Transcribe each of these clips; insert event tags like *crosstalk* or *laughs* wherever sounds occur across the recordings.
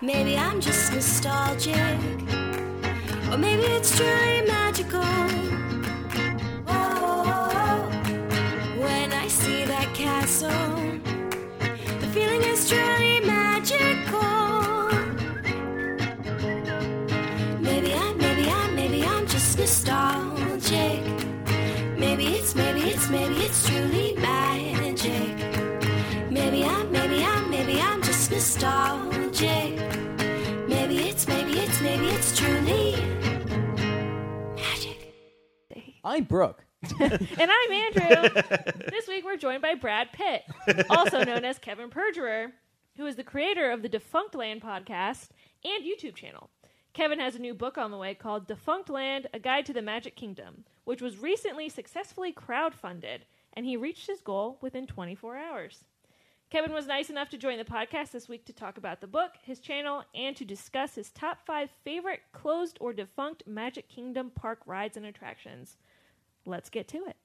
Maybe I'm just nostalgic, or maybe it's truly magical. I'm Brooke. *laughs* And I'm Andrew. this week we're joined by Brad Pitt, also known as Kevin Perjurer, who is the creator of the Defunctland podcast and YouTube channel. Kevin has a new book on the way called Defunctland A Guide to the Magic Kingdom, which was recently successfully crowdfunded, and he reached his goal within 24 hours. Kevin was nice enough to join the podcast this week to talk about the book, his channel, and to discuss his top five favorite closed or defunct Magic Kingdom park rides and attractions. Let's get to it.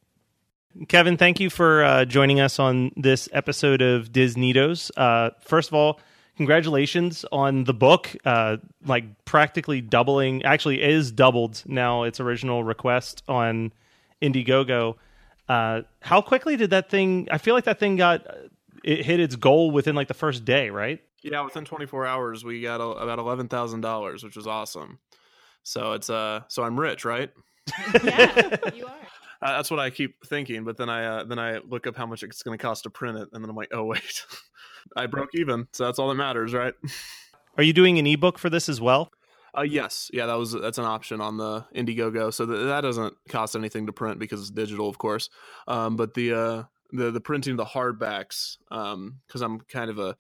Kevin, thank you for uh, joining us on this episode of DisNeato. Uh, first of all, congratulations on the book, uh, like practically doubling, actually is doubled now its original request on Indiegogo. Uh, how quickly did that thing? I feel like that thing got it hit its goal within like the first day, right? Yeah, within 24 hours, we got a, about eleven thousand dollars, which was awesome. So it's uh, so I'm rich, right? *laughs* Yeah, you are. Uh, that's what I keep thinking, but then I uh, then I look up how much it's going to cost to print it, and then I'm like, oh wait, *laughs* I broke even. So that's all that matters, right? *laughs* Are you doing an ebook for this as well? Uh, yes, yeah, that was that's an option on the Indiegogo. So th- that doesn't cost anything to print because it's digital, of course. Um, but the uh, the the printing the hardbacks, because I'm kind of a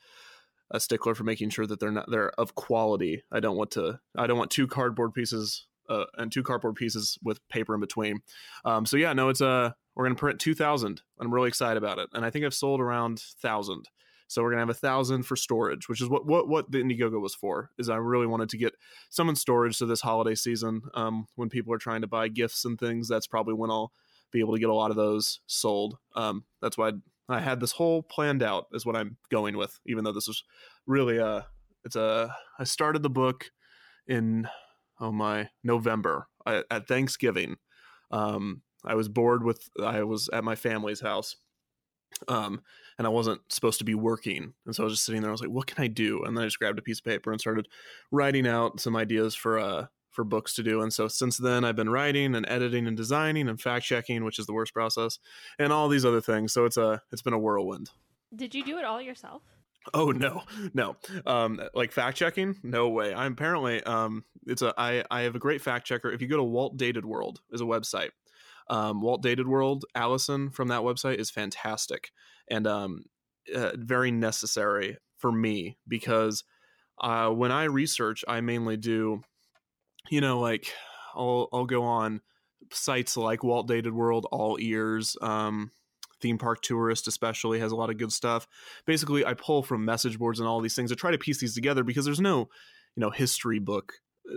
a stickler for making sure that they're not they're of quality. I don't want to I don't want two cardboard pieces uh, and two cardboard pieces with paper in between. Um, so yeah, no, it's uh we're gonna print two thousand. I'm really excited about it, and I think I've sold around thousand. So we're gonna have a thousand for storage, which is what what what the Indiegogo was for. Is I really wanted to get some in storage so this holiday season, um, when people are trying to buy gifts and things, that's probably when I'll be able to get a lot of those sold. Um, that's why I had this whole planned out is what I'm going with, even though this is really uh it's a I started the book in oh my November at Thanksgiving. Um, I was bored with I was at my family's house. Um, and I wasn't supposed to be working. And so I was just sitting there. I was like, what can I do? And then I just grabbed a piece of paper and started writing out some ideas for uh for books to do. And so since then I've been writing and editing and designing and fact checking, which is the worst process, and all these other things. So it's a it's been a whirlwind. Did you do it all yourself? Oh no, no. Um, like fact checking? No way. I'm apparently um, it's a I I have a great fact checker. If you go to Walt Dated World is a website. Um, Walt Dated World, Allison from that website is fantastic and um, uh, very necessary for me because uh, when I research, I mainly do, you know, like I'll I'll go on sites like Walt Dated World, All Ears, um, theme park tourist especially has a lot of good stuff. Basically i pull from message boards and all these things to try to piece these together because there's no you know history book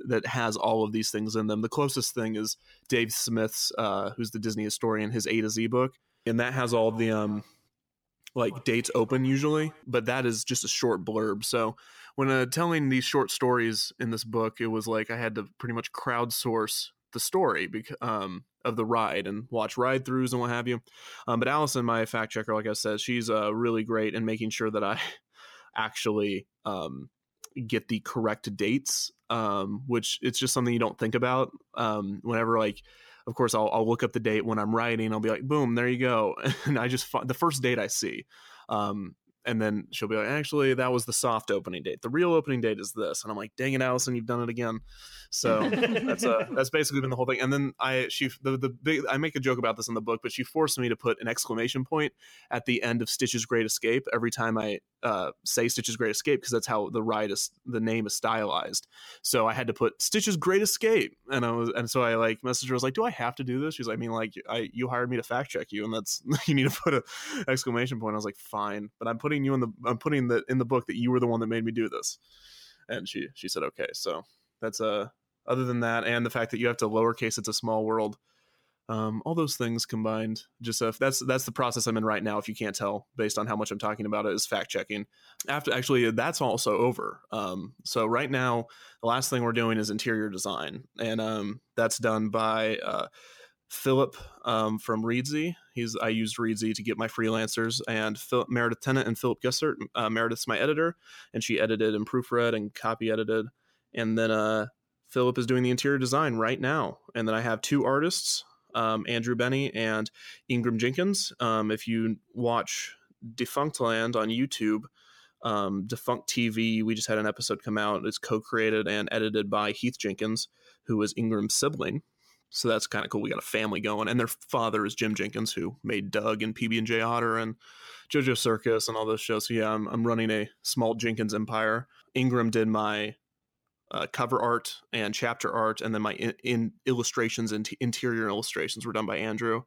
that has all of these things in them. The closest thing is dave smith's uh, who's the disney historian his a to z book. And that has all the um like dates open usually but that is just a short blurb. So when uh, telling these short stories in this book it was like i had to pretty much crowdsource the story because um, of the ride and watch ride throughs and what have you. Um, but Allison, my fact checker, like I said, she's uh, really great in making sure that I *laughs* actually um, get the correct dates, um, which it's just something you don't think about. Um, whenever, like, of course, I'll, I'll look up the date when I'm writing. I'll be like, boom, there you go. *laughs* And I just, the first date I see. Um, and then she'll be like, actually, that was the soft opening date. The real opening date is this. And I'm like, dang it, Allison, you've done it again. So that's uh *laughs* that's basically been the whole thing. And then I she the the big I make a joke about this in the book, but she forced me to put an exclamation point at the end of Stitch's Great Escape every time I uh, say Stitch's Great Escape because that's how the ride is the name is stylized. So I had to put Stitch's Great Escape, and I was and so I like. I was like, "Do I have to do this?" She's like, "I mean, like I you hired me to fact check you, and that's *laughs* you need to put a exclamation point." I was like, "Fine," but I'm putting you in the I'm putting the in the book that you were the one that made me do this, and she she said okay. So that's uh other than that, and the fact that you have to lowercase it's a small world. Um, all those things combined. Just uh, that's that's the process I'm in right now. If you can't tell, based on how much I'm talking about it, is fact checking. After actually, that's also over. Um, so right now, the last thing we're doing is interior design, and um, that's done by uh, Philip um, from Reedsy. He's I used Reedsy to get my freelancers, and Phil, Meredith Tennant and Philip Gussert. Uh, Meredith's my editor, and she edited and proofread and copy edited, and then uh, Philip is doing the interior design right now. And then I have two artists um, Andrew Benny and Ingram Jenkins. Um, if you watch Defunctland on YouTube, um, Defunct TV, we just had an episode come out. It's co-created and edited by Heath Jenkins, who is Ingram's sibling. So that's kind of cool. We got a family going, and their father is Jim Jenkins, who made Doug and PB and J Otter and JoJo Circus and all those shows. So yeah, I'm, I'm running a small Jenkins empire. Ingram did my uh, cover art and chapter art, and then my in, in illustrations and interior illustrations were done by Andrew.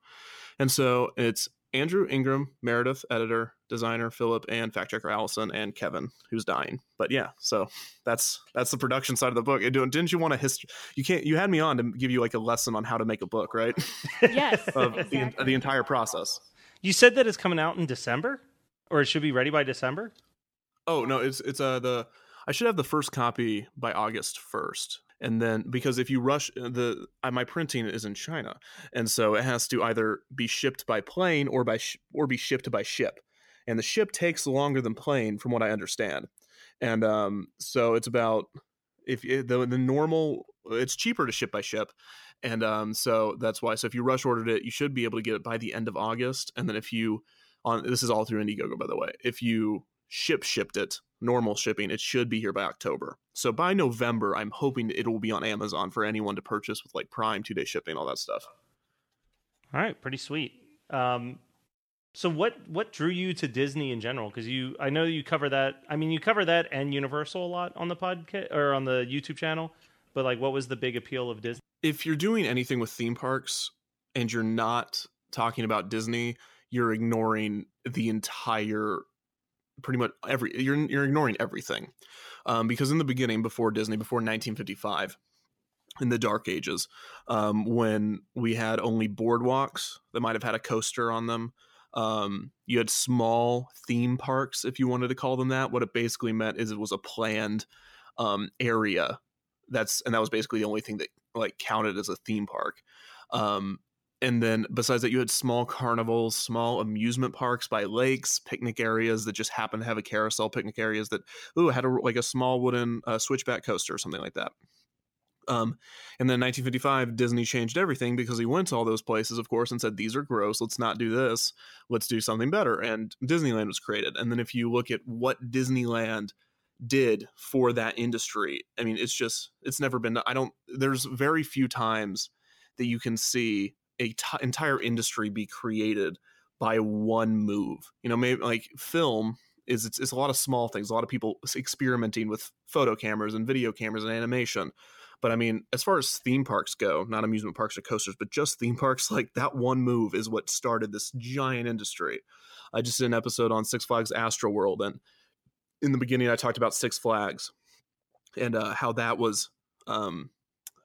And so it's Andrew Ingram, Meredith, editor, designer, Philip, and fact checker Allison, and Kevin, who's dying. But yeah, so that's that's the production side of the book. Didn't you want a history? You can't. You had me on to give you like a lesson on how to make a book, right? Yes, *laughs* of exactly. the, the entire process. You said that it's coming out in December, or it should be ready by December. Oh no, it's it's uh the I should have the first copy by August 1st. And then because if you rush uh, the my printing is in China, and so it has to either be shipped by plane or by sh- or be shipped by ship. And the ship takes longer than plane from what I understand. And um so it's about if the the normal it's cheaper to ship by ship and um, so that's why so if you rush ordered it you should be able to get it by the end of august and then if you on this is all through indiegogo by the way if you ship shipped it normal shipping it should be here by october. So by november i'm hoping it will be on amazon for anyone to purchase with like prime two day shipping all that stuff. All right pretty sweet. Um, so what what drew you to disney in general? Because you i know you cover that i mean you cover that and universal a lot on the podcast or on the youtube channel but like what was the big appeal of disney? If you're doing anything with theme parks and you're not talking about disney you're ignoring the entire pretty much every you're you're ignoring everything um, because in the beginning before disney before 1955 in the dark ages um, when we had only boardwalks that might have had a coaster on them um, you had small theme parks if you wanted to call them that. What it basically meant is it was a planned um, area. That's and that was basically the only thing that like counted as a theme park. Um, and then besides that you had small carnivals small amusement parks by lakes picnic areas that just happened to have a carousel picnic areas that ooh had a like a small wooden uh, switchback coaster or something like that. Um, and then 1955 disney changed everything because he went to all those places of course and said these are gross. Let's not do this. Let's do something better. And disneyland was created. And then if you look at what disneyland did for that industry i mean it's just it's never been i don't there's very few times that you can see a t- entire industry be created by one move. You know, maybe like film is it's, it's a lot of small things, a lot of people experimenting with photo cameras and video cameras and animation. But I mean, as far as theme parks go, not amusement parks or coasters, but just theme parks, *laughs* like that one move is what started this giant industry. I just did an episode on Six Flags Astro World, and in the beginning, I talked about Six Flags and uh, how that was. Um,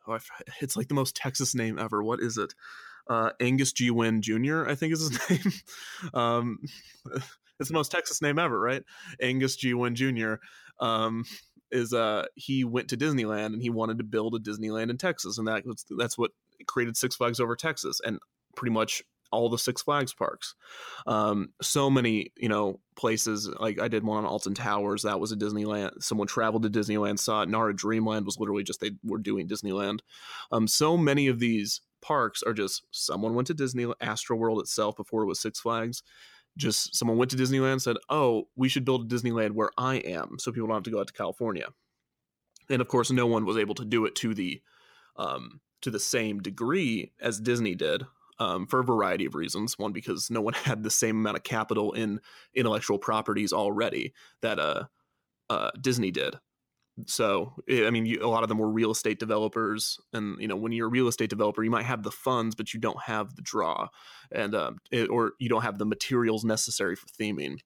oh, it's like the most Texas name ever. What is it? Uh, Angus G. Wynne Jr. I think is his *laughs* name. um, *laughs* it's the most Texas name ever, right? Angus G. Wynne Jr. Um, is uh he went to Disneyland and he wanted to build a Disneyland in Texas, and that was that's what created Six Flags Over Texas, and pretty much all the Six Flags parks. Um, so many, you know, places. Like I did one on Alton Towers. That was a Disneyland. Someone traveled to Disneyland, saw it. Nara Dreamland was literally just they were doing Disneyland. Um, so many of these parks are just someone went to Disney Astro World itself before it was Six Flags. Just someone went to Disneyland and said, "Oh, we should build a Disneyland where I am, so people don't have to go out to California." And of course, no one was able to do it to the um, to the same degree as Disney did um, for a variety of reasons. One, because no one *laughs* had the same amount of capital in intellectual properties already that uh, uh, Disney did so i mean you, a lot of them were real estate developers and you know when you're a real estate developer you might have the funds but you don't have the draw and um, it, or you don't have the materials necessary for theming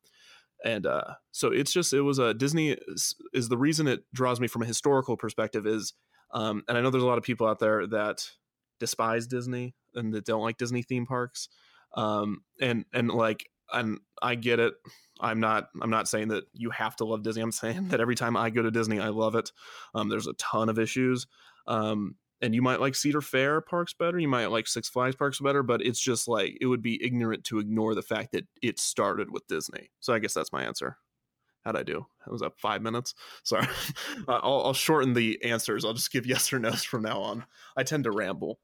and uh, so it's just it was a disney is, is, the reason it draws me from a historical perspective is um, and i know there's a lot of people out there that despise disney and that don't like Disney theme parks. Um, and and like and I get it. I'm not I'm not saying that you have to love Disney. I'm saying *laughs* that every time I go to Disney, I love it. Um, there's a ton of issues. Um, and you might like Cedar Fair parks better. You might like Six Flags parks better, but it's just like it would be ignorant to ignore the fact that it started with Disney. So I guess that's my answer. How'd I do? That was up five minutes? *laughs* Sorry. *laughs* I'll, I'll shorten the answers. I'll just give yes or no's from now on. I tend to ramble.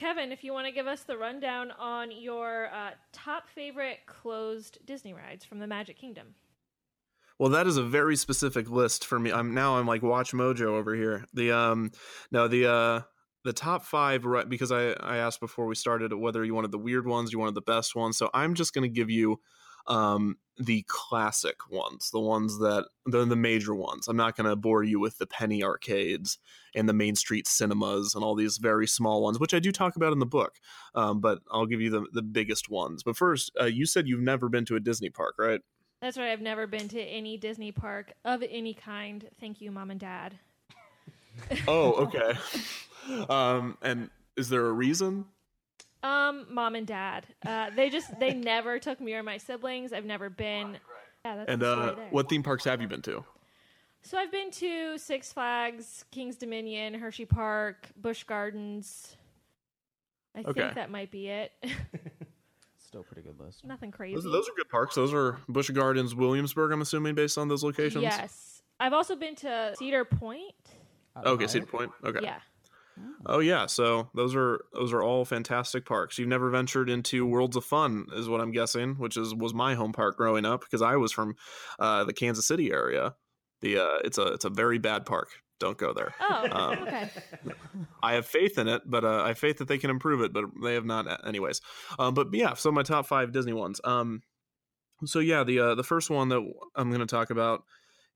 Kevin, if you want to give us the rundown on your uh, top favorite closed Disney rides from the Magic Kingdom. Well, that is a very specific list for me. I'm now I'm like WatchMojo over here. The um no the uh the top five right because I I asked before we started whether you wanted the weird ones, you wanted the best ones. So I'm just gonna give you um the classic ones, the ones that the the major ones. I'm not gonna bore you with the penny arcades and the Main Street cinemas and all these very small ones, which I do talk about in the book. Um, but I'll give you the the biggest ones. But first, uh, you said you've never been to a Disney park, right? That's right. I've never been to any Disney park of any kind. Thank you, mom and dad. oh, *laughs* okay. *laughs* um, and is there a reason? Um, mom and dad. Uh, they just they never took me or my siblings. I've never been. Yeah, that's and uh, what theme parks have you been to? So I've been to Six Flags, King's Dominion, Hersheypark, Busch Gardens. I Okay. think that might be it. *laughs* Still a pretty good list. Nothing crazy. Those, those are good parks. Those are Busch Gardens, Williamsburg. I'm assuming based on those locations. Yes. I've also been to Cedar Point. Okay, Cedar Point. Okay. Yeah. Oh yeah. So those are those are all fantastic parks. You've never ventured into Worlds of Fun, is what I'm guessing, which is was my home park growing up because I was from uh, the Kansas City area. The uh, it's a it's a very bad park. Don't go there. Oh, Um, okay. *laughs* I have faith in it, but uh, I have faith that they can improve it, but they have not, anyways. Um, but yeah, so my top five Disney ones. Um, so yeah, the uh, the first one that I'm going to talk about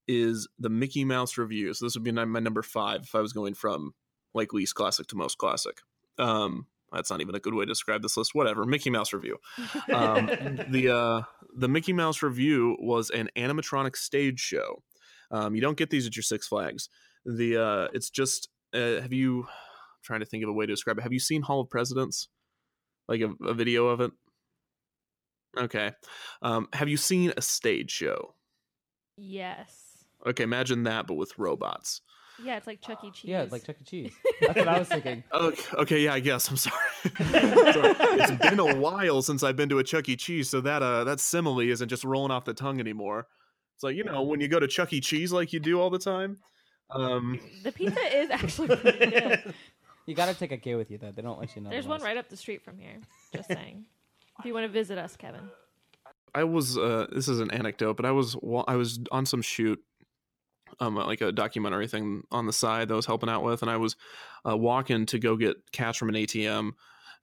is the Mickey Mouse Revue. So this would be my my number five if I was going from like least classic to most classic. Um, that's not even a good way to describe this list. Whatever, Mickey Mouse Revue. Um, *laughs* the uh, the Mickey Mouse Revue was an animatronic stage show. Um, you don't get these at your Six Flags. The uh, it's just uh, have you? I'm trying to think of a way to describe it. Have you seen Hall of Presidents? Like a, a video of it? Okay. Um, have you seen a stage show? yes. Okay, imagine that, but with robots. Yeah, it's like Chuck E. Cheese. Yeah, it's like Chuck E. Cheese. That's what I was thinking. *laughs* Okay, okay, yeah, I guess. I'm sorry. *laughs* Sorry. It's been a while since I've been to a Chuck E. Cheese, so that uh that simile isn't just rolling off the tongue anymore. It's like you know when you go to Chuck E. Cheese like you do all the time. Um, the pizza *laughs* is actually pretty good. You gotta take a K with you though. They don't let you know. There's one right up the street from here. Just saying. If you want to visit us, Kevin. I was uh this is an anecdote, but I was wa- I was on some shoot um like a documentary thing on the side that I was helping out with and I was uh, walking to go get cash from an ATM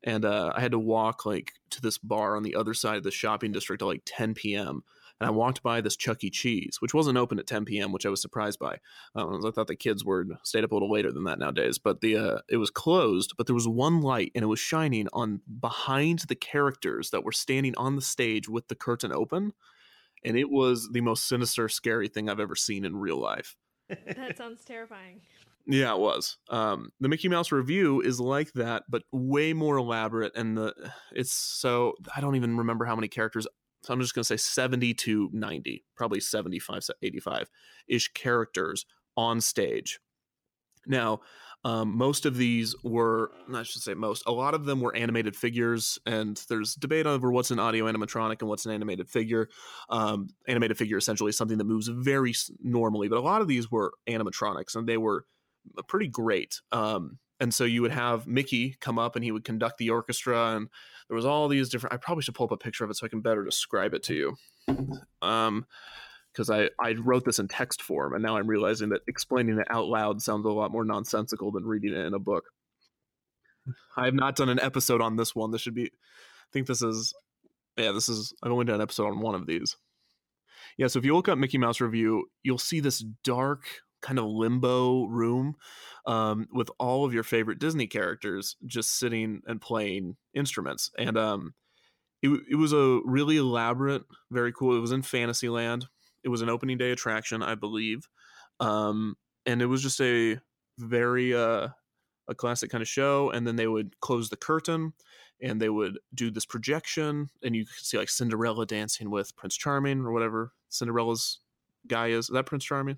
and uh, I had to walk like to this bar on the other side of the shopping district at like 10 p.m. and I walked by this Chuck E. Cheese, which wasn't open at 10 p.m., which I was surprised by. Um, I thought the kids were stayed up a little later than that nowadays, but the uh, it was closed. But there was one light, and it was shining on behind the characters that were standing on the stage with the curtain open, and it was the most sinister, scary thing I've ever seen in real life. That *laughs* sounds terrifying. Yeah, it was. Um, the Mickey Mouse Revue is like that, but way more elaborate. And the it's so I don't even remember how many characters. So I'm just gonna say 70 to 90, probably 75, 85 ish characters on stage. Now, um, most of these were, I should say most, a lot of them were animated figures, and there's debate over what's an audio animatronic and what's an animated figure. Um, animated figure essentially is something that moves very normally, but a lot of these were animatronics, and they were pretty great. Um, and so you would have Mickey come up and he would conduct the orchestra, and there was all these different. I probably should pull up a picture of it so I can better describe it to you. Um, because I, I wrote this in text form, and now I'm realizing that explaining it out loud sounds a lot more nonsensical than reading it in a book. I have not done an episode on this one. This should be, I think this is, yeah, this is, I've only done an episode on one of these. Yeah, so if you look up Mickey Mouse Revue, you'll see this dark kind of limbo room um, with all of your favorite Disney characters just sitting and playing instruments. And um, it, it was a really elaborate, very cool. It was in Fantasyland. It was an opening day attraction, I believe. Um, and it was just a very uh, a classic kind of show, and then they would close the curtain and they would do this projection, and you could see like Cinderella dancing with Prince Charming or whatever Cinderella's guy is. Is that Prince Charming?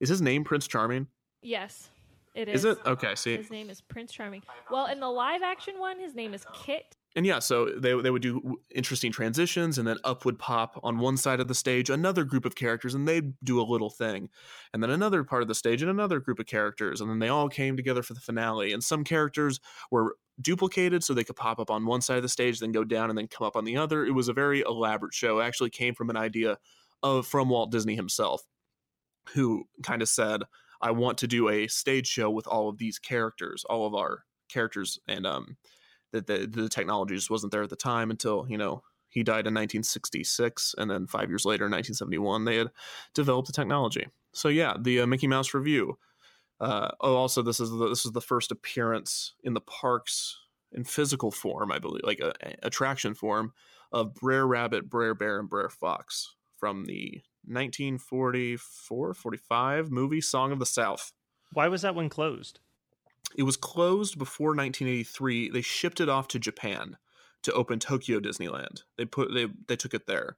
Is his name Prince Charming? Yes, it is. Is it? Okay, see. His name is Prince Charming. Well, in the live action one, his name is Kit. And yeah, so they they would do interesting transitions, and then up would pop on one side of the stage another group of characters, and they'd do a little thing, and then another part of the stage and another group of characters, and then they all came together for the finale. And some characters were duplicated, so they could pop up on one side of the stage, then go down, and then come up on the other. It was a very elaborate show. It actually came from an idea of from Walt Disney himself, who kind of said, "I want to do a stage show with all of these characters, all of our characters," and um the, the technology just wasn't there at the time until you know he died in 1966 and then five years later in 1971 they had developed the technology so yeah the uh, Mickey Mouse Revue uh, oh also this is the, this is the first appearance in the parks in physical form i believe like a, a attraction form of brer rabbit brer bear and brer fox from the 1944 45 movie song of the south Why was that one closed? It was closed before 1983. They shipped it off to Japan to open Tokyo Disneyland. They put they they took it there.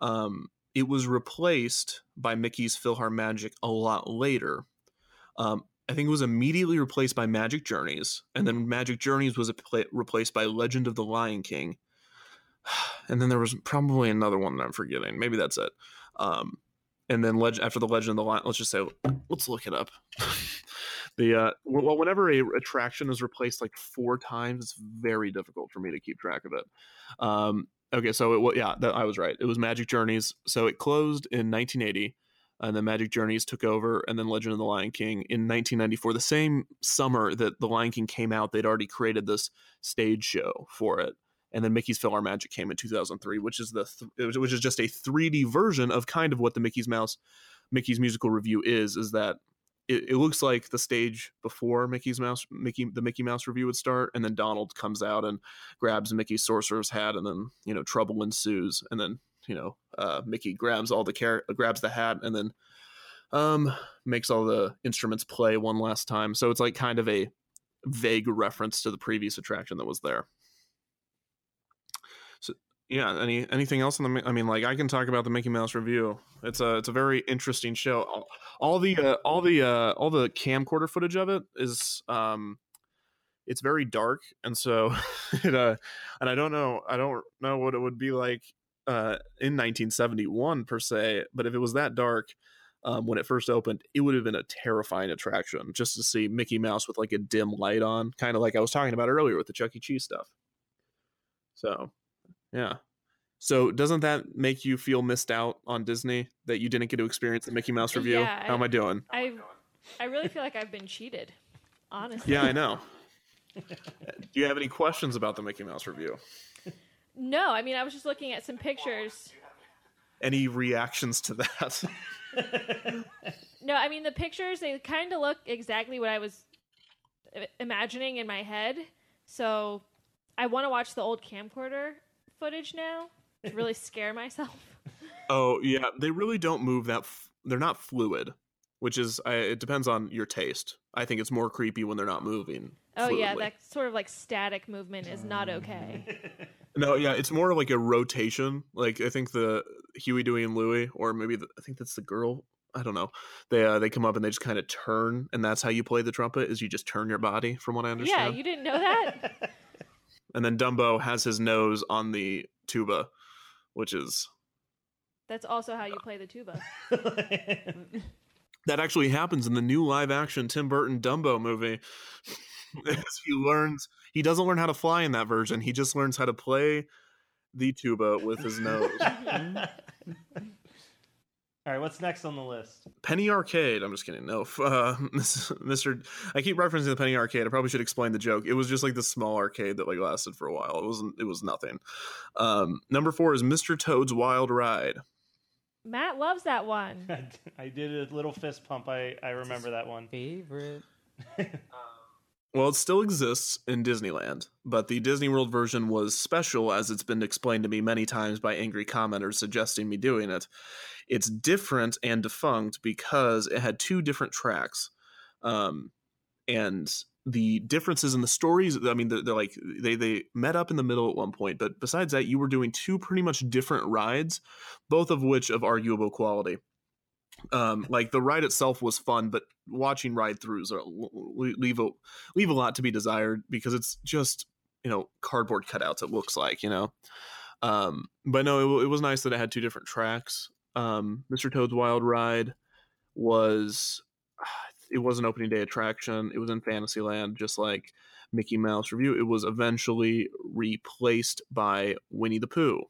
Um, it was replaced by Mickey's PhilharMagic a lot later. Um, I think it was immediately replaced by Magic Journeys, and then Magic Journeys was pla- replaced by Legend of the Lion King. *sighs* And then there was probably another one that I'm forgetting. Maybe that's it. Um, and then leg- after the Legend of the Lion, let's just say, let's look it up. *laughs* the uh, well, whenever a attraction is replaced like four times, it's very difficult for me to keep track of it. Um, okay, so it wa- yeah, that, I was right. It was Magic Journeys. So it closed in 1980, and then Magic Journeys took over, and then Legend of the Lion King in 1994. The same summer that the Lion King came out, they'd already created this stage show for it. And then Mickey's Fill Our PhilharMagic came in 2003, which is the th- which is just a 3D version of kind of what the Mickey's Mouse Mickey's musical review is. Is that it, it looks like the stage before Mickey's Mouse Mickey the Mickey Mouse Revue would start, and then Donald comes out and grabs Mickey's sorcerer's hat, and then you know trouble ensues, and then you know uh, Mickey grabs all the car- grabs the hat, and then um makes all the instruments play one last time. So it's like kind of a vague reference to the previous attraction that was there. Yeah, any anything else in the? I mean, like I can talk about the Mickey Mouse Revue. It's a it's a very interesting show. All, all the uh, all the uh, all the camcorder footage of it is um, it's very dark, and so *laughs* it uh, and I don't know I don't know what it would be like uh in 1971 per se, but if it was that dark. Um, when it first opened, it would have been a terrifying attraction just to see Mickey Mouse with like a dim light on, kind of like I was talking about earlier with the Chuck E. Cheese stuff. So, yeah. So, doesn't that make you feel missed out on Disney that you didn't get to experience the Mickey Mouse Revue? Yeah, How am I- I doing? I I really feel like I've been cheated. Honestly. Yeah, I *laughs* know. Do you have any questions about the Mickey Mouse Revue? No, I mean I was just looking at some pictures. Any reactions to that? *laughs* No, I mean the pictures they kind of look exactly what I was imagining in my head. So I want to watch the old camcorder footage now to really *laughs* scare myself. oh, yeah. They really don't move that. F- they're not fluid, which is, I, it depends on your taste. I think it's more creepy when they're not moving. Oh yeah, that sort of like static movement is not okay. *laughs* No, yeah, it's more like a rotation. Like I think the Huey, Dewey, and Louie, or maybe the, I think that's the girl. I don't know. They uh, they come up and they just kind of turn, and that's how you play the trumpet. Is you just turn your body, from what I understand. yeah, understand. you didn't know that? *laughs* and then Dumbo has his nose on the tuba, which is That's also how you play the tuba. *laughs* that actually happens in the new live action Tim Burton Dumbo movie. *laughs* As he learns, he doesn't learn how to fly in that version. He just learns how to play the tuba with his nose. *laughs* All right, what's next on the list? Penny Arcade. I'm just kidding. No, uh, *laughs* Mr. I keep referencing the Penny Arcade. I probably should explain the joke. It was just like the small arcade that like lasted for a while. It wasn't. It was nothing. Um, number four is Mr. Toad's Wild Ride. Matt loves that one. *laughs* I did a little fist pump. I, I remember that one. Favorite. *laughs* Well, it still exists in Disneyland, but the Disney World version was special as it's been explained to me many times by angry commenters suggesting me doing it. It's different and defunct because it had two different tracks. Um, and the differences in the stories i mean they're, they're like they they met up in the middle at one point but besides that you were doing two pretty much different rides both of which of arguable quality um like the ride itself was fun but watching ride throughs leave a leave a lot to be desired because it's just you know cardboard cutouts it looks like you know um but no it, it was nice that it had two different tracks um mr toad's wild ride was it was an opening day attraction. It was in Fantasyland, just like Mickey Mouse Revue. It was eventually replaced by Winnie the Pooh.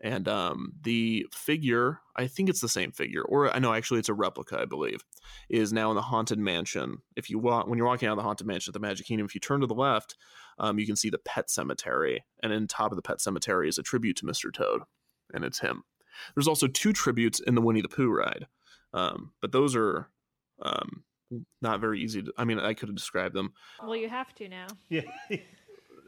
And um, the figure, I think it's the same figure, or I know actually it's a replica, I believe, is now in the Haunted Mansion. If you want when you're walking out of the Haunted Mansion at the Magic Kingdom, if you turn to the left, um, you can see the Pet Cemetery, and in top of the Pet Cemetery is a tribute to Mr. Toad, and it's him. There's also two tributes in the Winnie the Pooh ride, um, but those are um, not very easy to. I mean, I could have described them. Well, you have to now. Yeah. *laughs*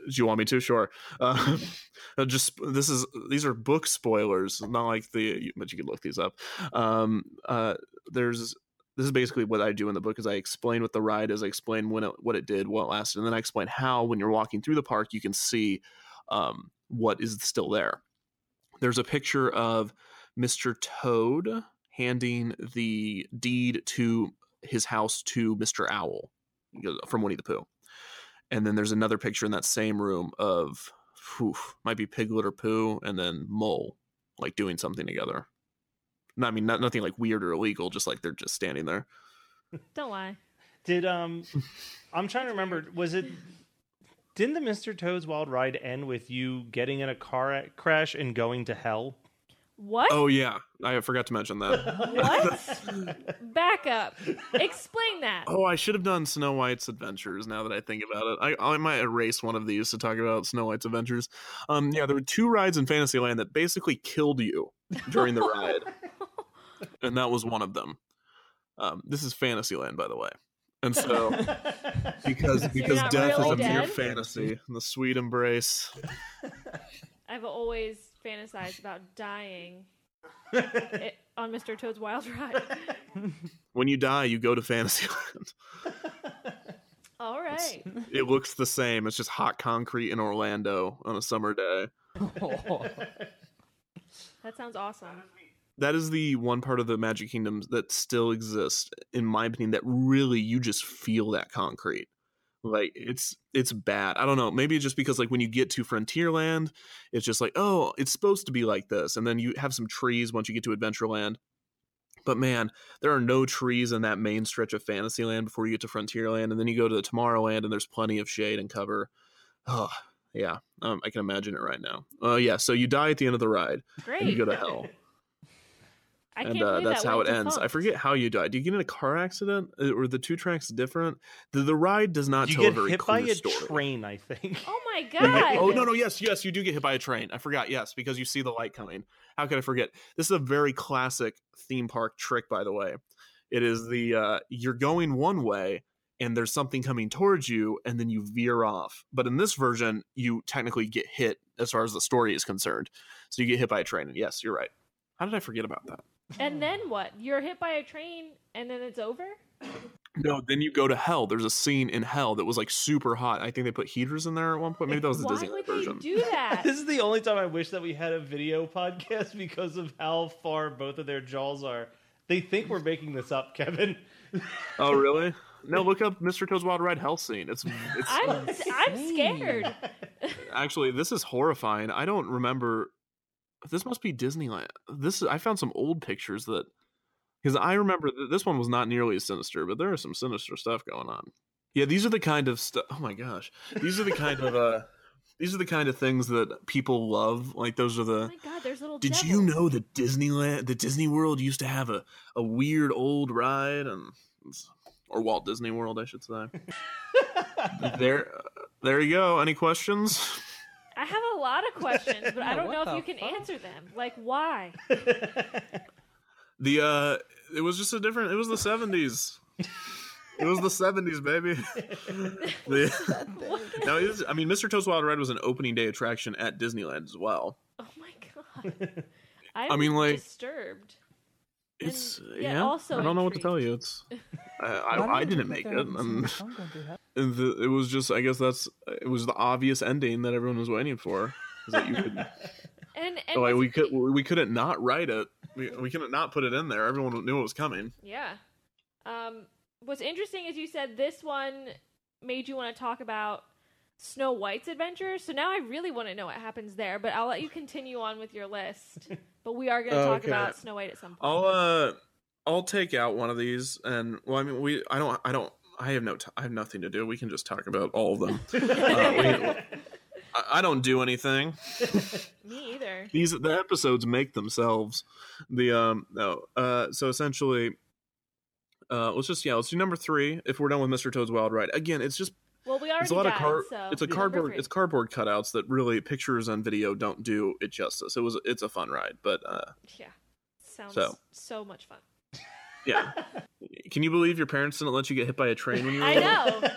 Do you want me to? Sure. Uh, *laughs* just this is these are book spoilers, not like the. But you can look these up. Um, uh, there's this is basically what I do in the book is I explain what the ride is, I explain when it, what it did, what it lasted, and then I explain how when you're walking through the park you can see um, what is still there. There's a picture of Mr. Toad handing the deed to his house to Mr. Owl from Winnie the Pooh. And then there's another picture in that same room of whew, might be Piglet or Pooh and then Mole like doing something together. No, I mean not nothing like weird or illegal, just like they're just standing there. Don't lie. Did um, *laughs* I'm trying to remember. Was it? Didn't the Mr. Toad's Wild Ride end with you getting in a car crash and going to hell? What? Oh yeah, I forgot to mention that. What? *laughs* Back up. Explain that. oh, I should have done Snow White's Adventures. Now that I think about it, I, I might erase one of these to talk about Snow White's Adventures. Um, yeah, there were two rides in Fantasyland that basically killed you during the ride, *laughs* and that was one of them. Um, this is Fantasyland, by the way, and so *laughs* because because death really is a mere dead? fantasy, the sweet embrace. I've always fantasized about dying *laughs* it, on Mr. Toad's Wild Ride. *laughs* When you die, you go to Fantasyland. *laughs* All right. it looks the same. It's just hot concrete in Orlando on a summer day. That sounds awesome. that is the one part of the Magic Kingdoms that still exists, in my opinion, that really you just feel that concrete. Like it's it's bad. I don't know. Maybe it's just because like when you get to Frontierland, it's just like, oh, it's supposed to be like this. And then you have some trees once you get to Adventureland. But man, there are no trees in that main stretch of Fantasyland before you get to Frontierland. And then you go to the Tomorrowland and there's plenty of shade and cover. Oh, yeah. Um, I can imagine it right now. Oh, yeah. So you die at the end of the ride Great. and you go to hell. I and can't uh, that's that how it went ends. I forget how you die. Do you get in a car accident, Uh, or the two tracks different? The, the ride does not you tell get a very hit by clear a story. train, I think. Oh my *laughs* god. Oh no no yes yes you do get hit by a train. I forgot yes because you see the light coming. How could I forget? This is a very classic theme park trick, by the way. It is the uh, you're going one way and there's something coming towards you, and then you veer off. But in this version, you technically get hit as far as the story is concerned. So you get hit by a train. And yes, you're right. How did I forget about that? And then what? You're hit by a train and then it's over? No, then you go to hell. There's a scene in hell that was like super hot. I think they put heaters in there at one point. Maybe that was the Disney. Why Disneyland would version. they do that? *laughs* This is the only time I wish that we had a video podcast *laughs* because of how far both of their jaws are. They think we're making this up, Kevin. Oh, *laughs* really? No, look up Mr. Toad's Wild Ride hell scene. It's it's I'm I'm scared. actually this is horrifying. I don't remember. This must be Disneyland. This is, I found some old pictures that because I remember that this one was not nearly as sinister, but there is some sinister stuff going on. Yeah, these are the kind of stuff. Oh my gosh, these are the kind of uh, these are the kind of things that people love. Like those are the. Oh the. my god, there's little Did devils. you know that Disneyland, the Disney World, used to have a, a weird old ride, and or Walt Disney World, I should say. *laughs* there, there you go. Any questions? I have a lot of questions, but *laughs* I don't know if you can fuck? answer them. Like why? *laughs* The uh, it was just a different. It was the seventies. It was the seventies, baby. *laughs* The- no, it is, I mean, Mr. Toad's Wild Ride was an opening day attraction at Disneyland as well. Oh my god. I'm I mean, like- disturbed. It's And yet yeah. also I don't know what to tell you. It's *laughs* I, I, I didn't make it. And the song going through hell. And the, it was just i guess that's it was the obvious ending that everyone was waiting for is that you could *laughs* And and like we could we couldn't not write it we, we couldn't not put it in there everyone knew it was coming yeah. Um, what's interesting is you said this one made you want to talk about Snow White's adventures. So now I really want to know what happens there. But I'll let you continue on with your list. *laughs* But we are going to talk Okay. about Snow White at some point. i'll uh i'll take out one of these and well i mean we i don't i don't i have no t- i have nothing to do we can just talk about all of them *laughs* uh, we, I, don't do anything *laughs* Me either. these the episodes make themselves the um no uh so essentially uh let's just yeah let's do number three if we're done with mr toad's wild ride again it's just Well, we already it's a lot died, of car so it's a cardboard three. it's cardboard cutouts that really pictures and video don't do it justice it was it's a fun ride but uh yeah. Sounds So. so much fun. yeah *laughs* can you believe your parents didn't let you get hit by a train when you were I little? know.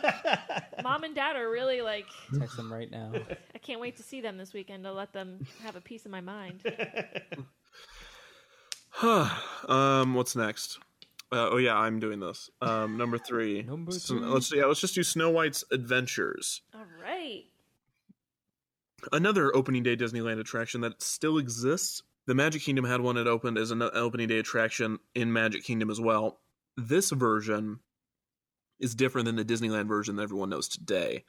*laughs* Mom and Dad are really like. Text them right now. I can't wait to see them this weekend to let them have a piece of my mind. Huh. *sighs* Um what's next uh, oh yeah i'm doing this um number three Number So- three. let's yeah let's just do snow white's adventures All right. another opening day Disneyland attraction that still exists. The Magic Kingdom had one that opened as an opening day attraction in Magic Kingdom as well. This version is different than the Disneyland version that everyone knows today.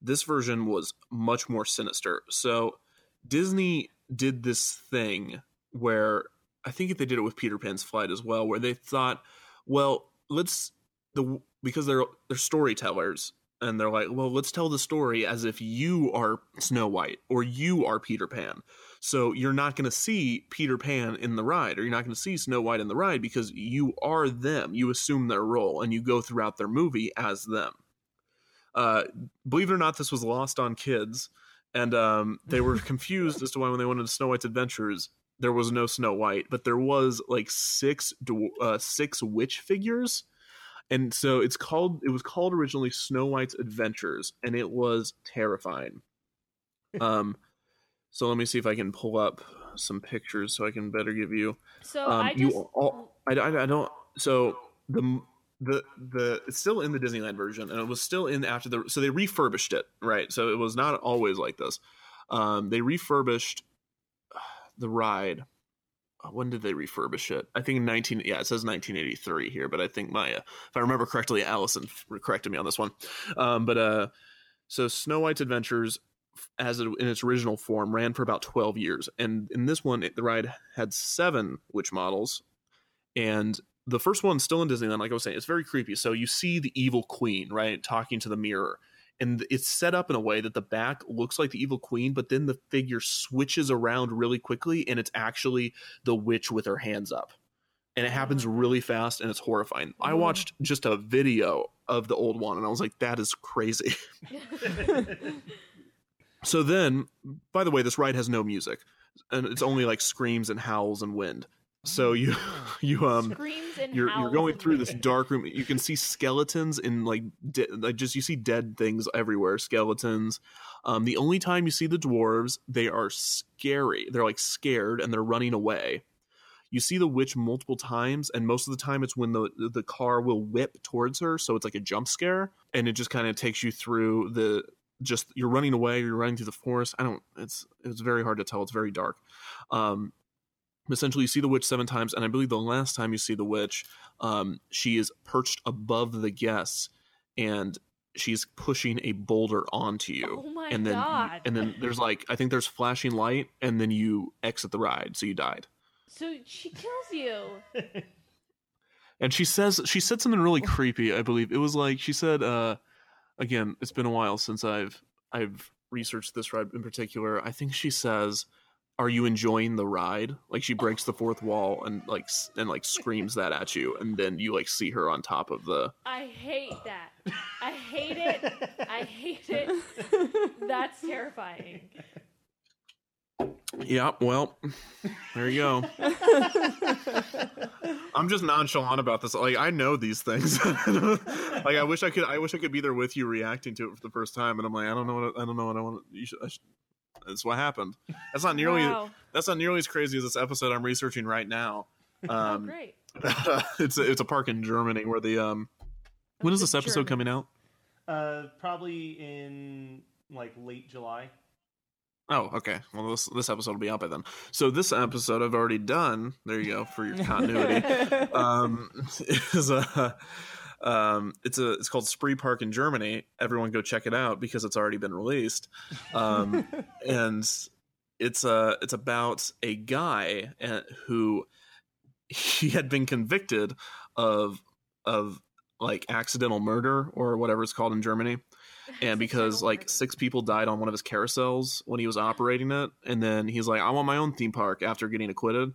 This version was much more sinister. So Disney did this thing where I think they did it with Peter Pan's flight as well, where they thought, well, let's the because they're they're storytellers and they're like, well, let's tell the story as if you are Snow White or you are Peter Pan. So you're not going to see Peter Pan in the ride or you're not going to see Snow White in the ride because you are them. You assume their role and you go throughout their movie as them. Uh, believe it or not, this was lost on kids, and um, they were *laughs* confused as to why when they went into Snow White's Adventures, there was no Snow White, but there was like six uh, six witch figures. And so it's called it was called originally snow white's adventures and it was terrifying. *laughs* Um so let me see if i can pull up some pictures so i can better give you. So um I just you all I, I, I don't so the the the it's still in the disneyland version and it was still in after the so they refurbished it right? So it was not always like this. Um they refurbished the ride uh, when did they refurbish it? I think 19 yeah, it says 1983 here, but I think my uh, if I remember correctly Allison corrected me on this one. Um, but uh so Snow White's Adventures as it, in its original form ran for about 12 years and in this one it, the ride had seven witch models and the first one's still in Disneyland like I was saying it's very creepy. So you see the evil queen, right, talking to the mirror and it's set up in a way that the back looks like the evil queen but then the figure switches around really quickly and it's actually the witch with her hands up. And it happens mm. really fast and it's horrifying. I mm. watched just a video of the old one and i was like that is crazy. *laughs* So then by the way this ride has no music and it's only like screams and howls and wind so you *laughs* you um screams and you're you're going through this dark room. You can see skeletons in like de- like just you see dead things everywhere. Skeletons. Um, the only time you see the dwarves, they are scary. They're like scared and they're running away. You see the witch multiple times, and most of the time it's when the the car will whip towards her, so it's like a jump scare, and it just kind of takes you through the just you're running away, you're running through the forest. I don't. It's it's very hard to tell. It's very dark. Um, essentially you see the witch seven times and i believe the last time you see the witch um, she is perched above the guests and she's pushing a boulder onto you. Oh my and then God. and then there's like i think there's flashing light and then you exit the ride so you died. So she kills you. *laughs* and she says she said something really creepy i believe. It was like she said uh again it's been a while since i've i've researched this ride in particular. I think she says are you enjoying the ride like she breaks the fourth wall and like s- and like screams that at you and then you like see her on top of the I hate that. I hate it. I hate it. That's terrifying. yeah well there you go i'm just nonchalant about this like i know these things *laughs* like i wish i could i wish i could be there with you reacting to it for the first time and i'm like i don't know what i don't know what i want to you should, I should that's what happened that's not nearly Wow. that's not nearly as crazy as this episode i'm researching right now *laughs* oh, um great. *laughs* it's a, it's a park in Germany where the um. When is this episode German. coming out? Uh, probably in like late July. Oh, okay. Well, this this episode will be out by then. So this episode I've already done. There you go for your continuity. *laughs* um, is a um, it's a it's called Spree Park in Germany. Everyone go check it out because it's already been released. Um, *laughs* and it's a it's about a guy uh, who he had been convicted of of like accidental murder or whatever it's called in Germany and because like six people died on one of his carousels when he was operating it and then he's like i want my own theme park after getting acquitted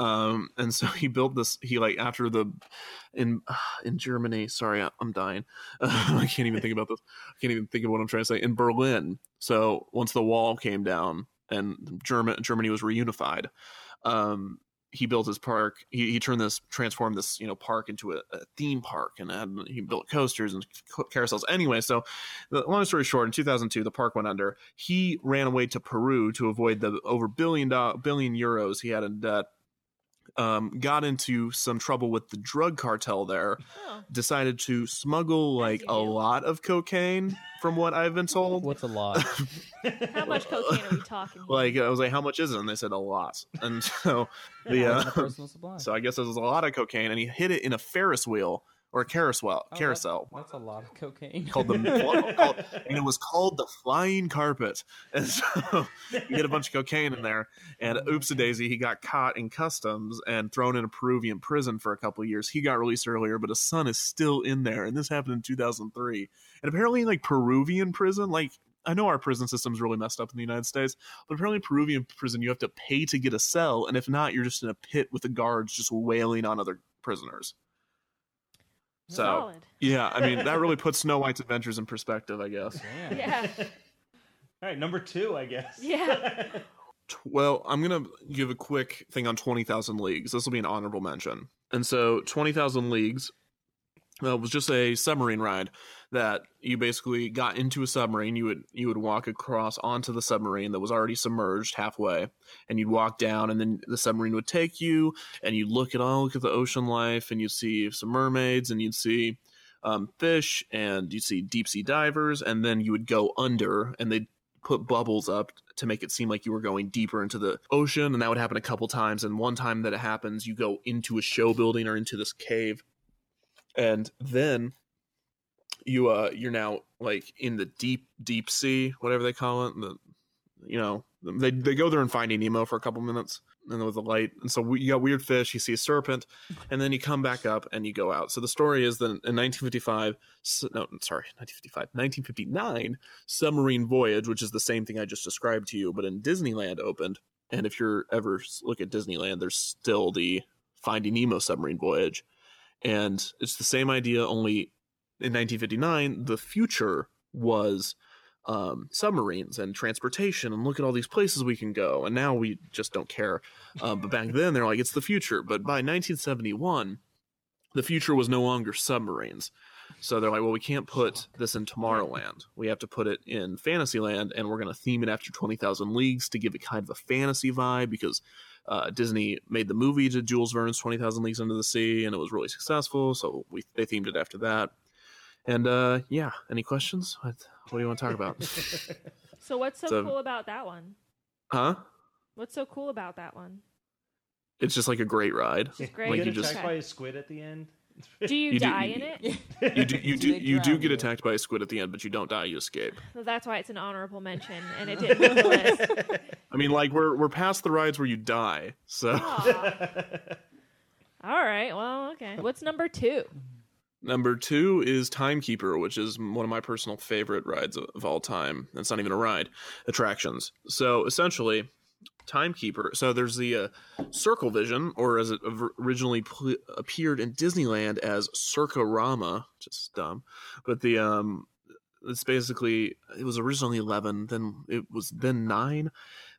um and so *laughs* he built this he like after the in *sighs* in germany sorry I- i'm dying *laughs* i can't even think about this i can't even think of what i'm trying to say in berlin so once the wall came down and german germany was reunified um he built his park. He, he turned this, transformed this, you know, park into a, a theme park, and had, he built coasters and carousels. Anyway, so the long story short, in 2002, the park went under. He ran away to Peru to avoid the over billion billion euros he had in debt. Um, got into some trouble with the drug cartel there. Oh. Decided to smuggle like a lot of cocaine, from what I've been told. What's a lot? *laughs* How much cocaine are we talking? here? Like I was like, how much is it? And they said a lot. *laughs* And so the uh, it's personal supply. *laughs* So I guess it was a lot of cocaine, and he hid it in a Ferris wheel or a carousel. Oh, carousel. That's, that's a lot of cocaine. Called the *laughs* called, and it was called the flying carpet. *laughs* And so he had a bunch of cocaine in there, and *laughs* oops a daisy, he got caught in customs and thrown in a Peruvian prison for a couple of years. He got released earlier, but his son is still in there, and this happened in 2003. And apparently, in like Peruvian prison, like I know our prison system's really messed up in the United States, but apparently Peruvian prison you have to pay to get a cell, and if not, you're just in a pit with the guards just wailing on other prisoners. So Solid. yeah, I mean that really *laughs* puts Snow White's adventures in perspective, I guess. Damn. Yeah. *laughs* All right, number two, I guess. Yeah. *laughs* Well, I'm gonna give a quick thing on Twenty Thousand Leagues. This will be an honorable mention. And so, Twenty Thousand Leagues uh, was just a submarine ride that you basically got into a submarine. You would you would walk across onto the submarine that was already submerged halfway, and you'd walk down, and then the submarine would take you, and you'd look at all look at the ocean life, and you'd see some mermaids, and you'd see um, fish, and you'd see deep sea divers, and then you would go under, and they'd put bubbles up to make it seem like you were going deeper into the ocean and that would happen a couple times and one time that it happens you go into a show building or into this cave and then you uh you're now like in the deep deep sea whatever they call it the you know they they go there and finding nemo for a couple minutes and with the light and so we, you got weird fish you see a serpent and then you come back up and you go out. So the story is that in 1955 s- no sorry 1955 1959 submarine voyage which is the same thing i just described to you but in disneyland opened and if you're ever look at disneyland there's still the finding nemo submarine voyage and it's the same idea only in 1959 the future was um, submarines and transportation and look at all these places we can go. And now we just don't care. Um, but back then they're like it's the future. But by 1971 the future was no longer submarines so they're like well we can't put this in tomorrowland we have to put it in fantasyland and we're going to theme it after 20000 leagues to give it kind of a fantasy vibe because uh, disney made the movie to jules verne's 20000 leagues under the sea and it was really successful so we they themed it after that and uh yeah any questions what, what do you want to talk about *laughs* So what's so, So- cool about that one? huh What's so cool about that one? it's just like a great ride It's great. Like Get you just- attacked by a squid at the end. Do you, You do- die you- in it? you do you do you do get attacked by a squid at the end but you don't die you escape So that's why it's an honorable mention, and it didn't make the list. *laughs* i mean like we're we're past the rides where you die so Aw. All right. Well, okay. What's number two? Number two is Timekeeper, which is one of my personal favorite rides of, of all time. It's not even a ride, attractions. So essentially, Timekeeper. So there's the uh, Circle Vision, or as it originally pl- appeared in Disneyland as Circarama, just dumb. But the um, it's basically it was originally eleven, then it was then nine.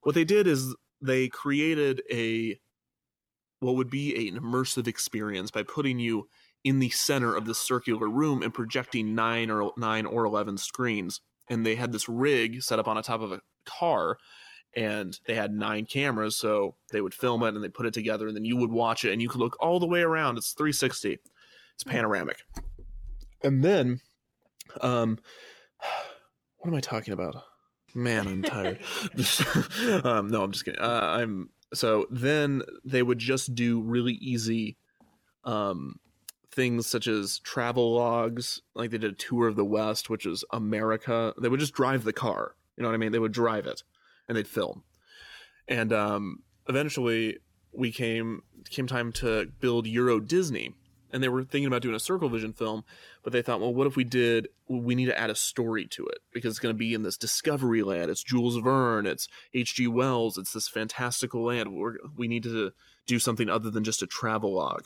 What they did is they created a what would be an immersive experience by putting you in the center of this circular room and projecting nine or nine or eleven screens. And they had this rig set up on the top of a car, and they had nine cameras, so they would film it and they put it together, and then you would watch it, and you could look all the way around. It's 360. It's panoramic. And then, um, *sighs* what am I talking about? Man, I'm tired. *laughs* um, no, I'm just kidding. Uh, I'm so then they would just do really easy, um, things such as travel logs. Like they did a tour of the West, which is America. They would just drive the car. You know what I mean? They would drive it, and they'd film. And um, eventually, we came came time to build Euro Disney, and they were thinking about doing a Circle Vision film, but they thought, well, what if we did? We need to add a story to it because it's going to be in this Discovery Land. It's Jules Verne. It's H.G. Wells. It's this fantastical land. We're, we need to do something other than just a travel log.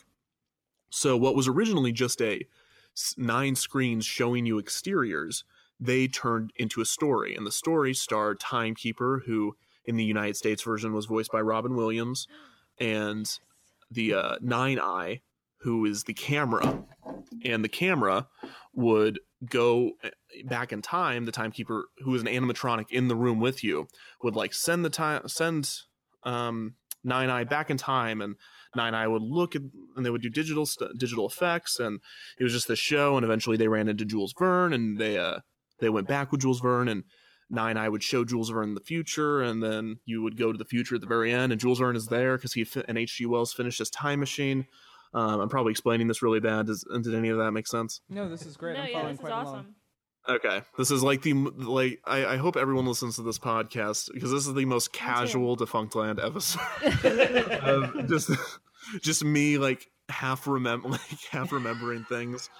So what was originally just a nine screens showing you exteriors, they turned into a story, and the story starred Timekeeper, who in the United States version was voiced by Robin Williams, and the uh, Nine Eye, who is the camera, and the camera would go eh, back in time. The timekeeper, who is an animatronic in the room with you, would like send the time send um, Nine Eye back in time, and Nine Eye would look at and they would do digital st- digital effects, and it was just the show. And eventually, they ran into Jules Verne, and they uh, they went back with Jules Verne, and Nine Eye would show Jules Verne the future, and then you would go to the future at the very end, and Jules Verne is there because he fi- and H.G. Wells finished his time machine. Um, I'm probably explaining this really bad. Does did any of that make sense? No, this is great. no, I'm yeah, following this is awesome. along. Okay, this is like the like. I, I hope everyone listens to this podcast because this is the most casual Defunctland episode. *laughs* of just, just me like half remember, *laughs* like half remembering things.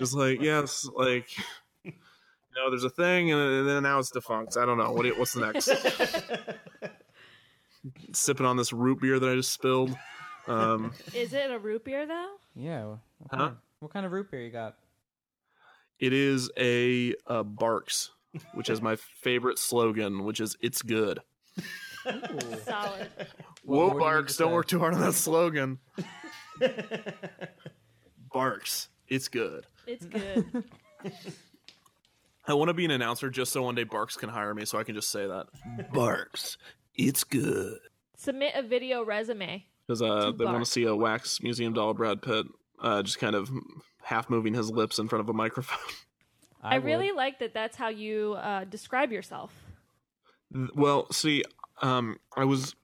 Just like yes, like you know, there's a thing, and then now it's defunct. I don't know what. do you- What's the next? *laughs* Sipping on this root beer that I just spilled. Um, Is it a root beer though? Yeah. What Huh? kind, of, what kind of root beer you got? it is a, uh Barq's, which is my favorite slogan, which is "It's good." Solid. What Whoa, more do you need Barq's! Don't work too hard on that slogan. *laughs* Barq's, it's good. It's good. *laughs* I want to be an announcer just so one day Barq's can hire me, so I can just say that. *laughs* Barq's, it's good. Submit a video resume. Because uh, they want to see a wax museum doll Brad Pitt, uh, just kind of half moving his lips in front of a microphone. *laughs* I, would. really like that. That's how you uh, describe yourself. Well, see, um, I was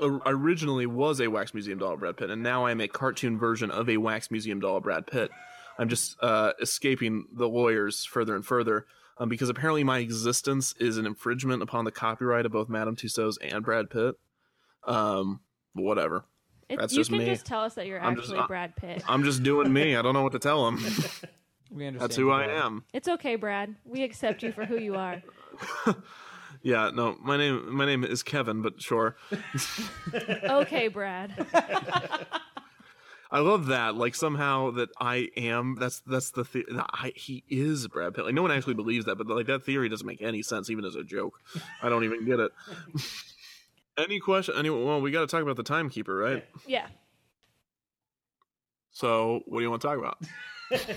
o- originally was a wax museum doll of Brad Pitt, and now I'm a cartoon version of a wax museum doll of Brad Pitt. I'm just uh, escaping the lawyers further and further um, because apparently my existence is an infringement upon the copyright of both Madame Tussauds and Brad Pitt. Um, whatever. It, That's you just can me. just tell us that you're I'm just- actually uh, Brad Pitt. I'm just doing me. I don't know what to tell them. *laughs* We understand. That's who I Brad. am. It's okay, Brad. We accept you for who you are. *laughs* Yeah, no, my name my name is Kevin, but sure. *laughs* Okay, Brad. I love that. Like somehow that I am. That's that's the the- that I, he is Brad Pitt. Like no one actually believes that, but like that theory doesn't make any sense, even as a joke. I don't even get it. *laughs* any question? Any? Well, we got to talk about the timekeeper, right? Yeah. So, what do you want to talk about? *laughs*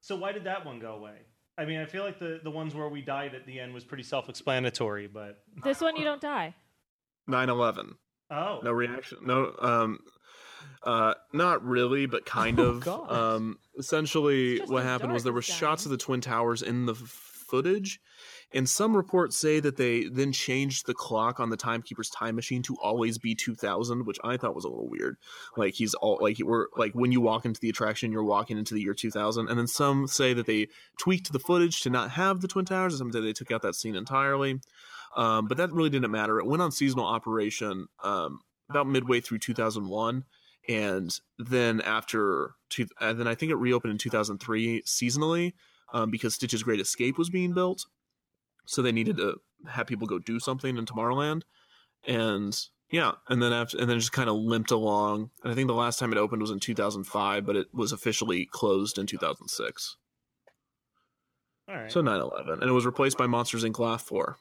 So why did that one go away? I mean, I feel like the the ones where we died at the end was pretty self-explanatory, but This one you don't die. 9-11. oh, No reaction. No. Um. Uh. Not really, but kind Oh, of. God. um. Essentially, what happened was there were shots of the twin towers in the f- footage, and some reports say that they then changed the clock on the timekeeper's time machine to always be 2000, which I thought was a little weird. Like he's all like we're like when you walk into the attraction, you're walking into the year 2000, and then some say that they tweaked the footage to not have the twin towers, and some say they took out that scene entirely. Um, but that really didn't matter. It went on seasonal operation um, about midway through 2001, and then after, two, and then I think it reopened in 2003 seasonally um, because Stitch's Great Escape was being built, so they needed to have people go do something in Tomorrowland, and yeah, and then after, and then just kind of limped along. And I think the last time it opened was in 2005, but it was officially closed in 2006. all right. So 9/11, and it was replaced by Monsters Inc. Laugh Floor.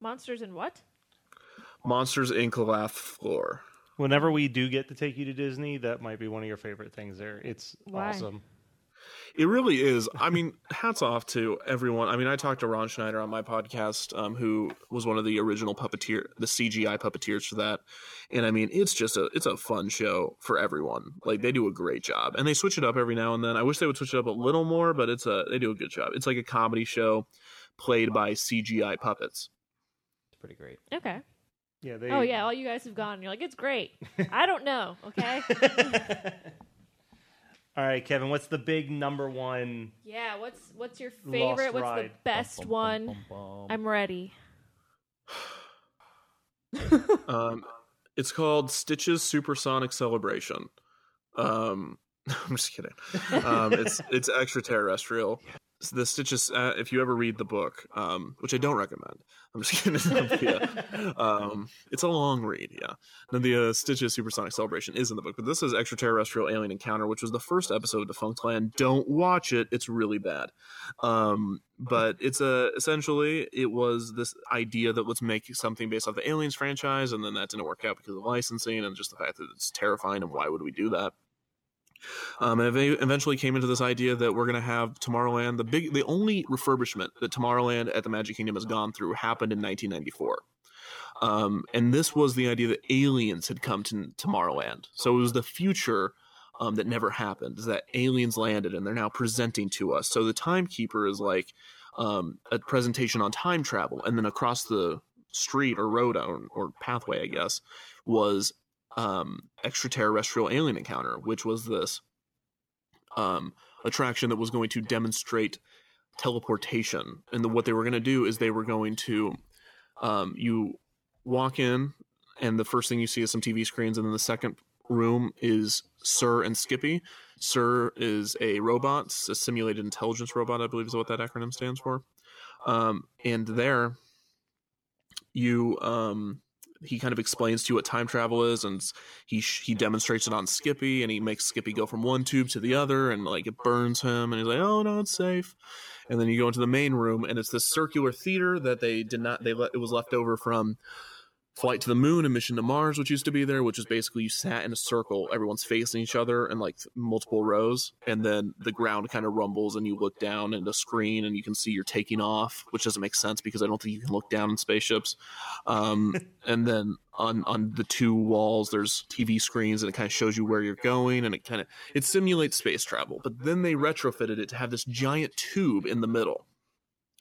Monsters and what? Monsters Inc. Laugh Floor. Whenever we do get to take you to Disney, that might be one of your favorite things. There, it's Why? awesome. It really is. I mean, *laughs* hats off to everyone. I mean, I talked to Ron Schneider on my podcast, um, who was one of the original puppeteer, the CGI puppeteers for that. And I mean, it's just a it's a fun show for everyone. Like they do a great job, and they switch it up every now and then. I wish they would switch it up a little more, but it's a they do a good job. It's like a comedy show played by CGI puppets. It's pretty great. Okay. Yeah. They, Oh yeah, all you guys have gone. You're like, it's great. *laughs* I don't know. Okay. *laughs* All right, Kevin. What's the big number one? yeah. What's what's your Lost favorite? What's the best Bum, bum, one? bum, bum, bum. I'm ready. *laughs* Um, it's called Stitch's Supersonic Celebration. Um, I'm just kidding. Um, it's it's extraterrestrial. The Stitches. Uh, if you ever read the book, um, which I don't recommend, I'm just *laughs* kidding. um, it's a long read. Yeah. Then the uh, Stitch's Supersonic Celebration is in the book, but this is extraterrestrial alien encounter, which was the first episode of Defunctland. Don't watch it; it's really bad. Um, but it's a essentially it was this idea that let's make something based off the Aliens franchise, and then that didn't work out because of licensing and just the fact that it's terrifying. And why would we do that? Um, and eventually came into this idea that we're going to have Tomorrowland. The big, the only refurbishment that Tomorrowland at the Magic Kingdom has gone through happened in 1994. Um, and this was the idea that aliens had come to Tomorrowland. So it was the future um, that never happened. Is that aliens landed and they're now presenting to us. So the timekeeper is like um, a presentation on time travel, and then across the street or road or, or pathway, I guess, was um, extraterrestrial alien encounter, which was this um, attraction that was going to demonstrate teleportation. And the, what they were going to do is they were going to um, you walk in, and the first thing you see is some TV screens, and then the second room is Sir and Skippy. Sir is a robot, a simulated intelligence robot, I believe is what that acronym stands for. Um, and there, you um, he kind of explains to you what time travel is, and he he demonstrates it on Skippy, and he makes Skippy go from one tube to the other, and like it burns him, and he's like, "Oh no, it's safe." And then you go into the main room, and it's this circular theater that they did not they let it was left over from Flight to the Moon and Mission to Mars, which used to be there, which is basically you sat in a circle, everyone's facing each other in like multiple rows, and then the ground kind of rumbles, and you look down at a screen, and you can see you're taking off, which doesn't make sense because I don't think you can look down in spaceships. Um, *laughs* and then on on the two walls, there's TV screens, and it kind of shows you where you're going, and it kind of it simulates space travel. But then they retrofitted it to have this giant tube in the middle.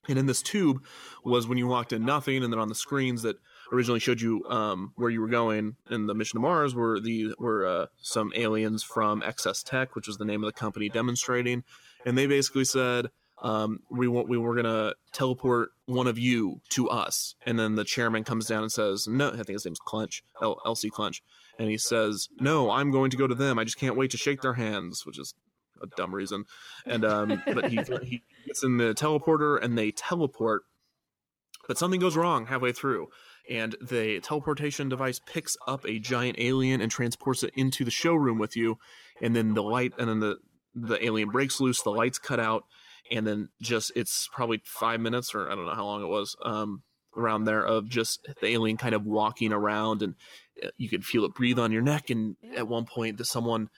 And in this tube was when you walked in nothing, and then on the screens that originally showed you um, where you were going in the mission to Mars were the were uh, some aliens from XS Tech, which was the name of the company demonstrating, and they basically said um, we want we were gonna teleport one of you to us, and then the chairman comes down and says no, I think his name's Clench, LC Clench, and he says no, I'm going to go to them. I just can't wait to shake their hands, which is a dumb reason, and um, but he *laughs* he gets in the teleporter and they teleport, but something goes wrong halfway through and the teleportation device picks up a giant alien and transports it into the showroom with you and then the light and then the the alien breaks loose the lights cut out and then just it's probably five minutes or i don't know how long it was um around there of just the alien kind of walking around and uh, you could feel it breathe on your neck and at one point the someone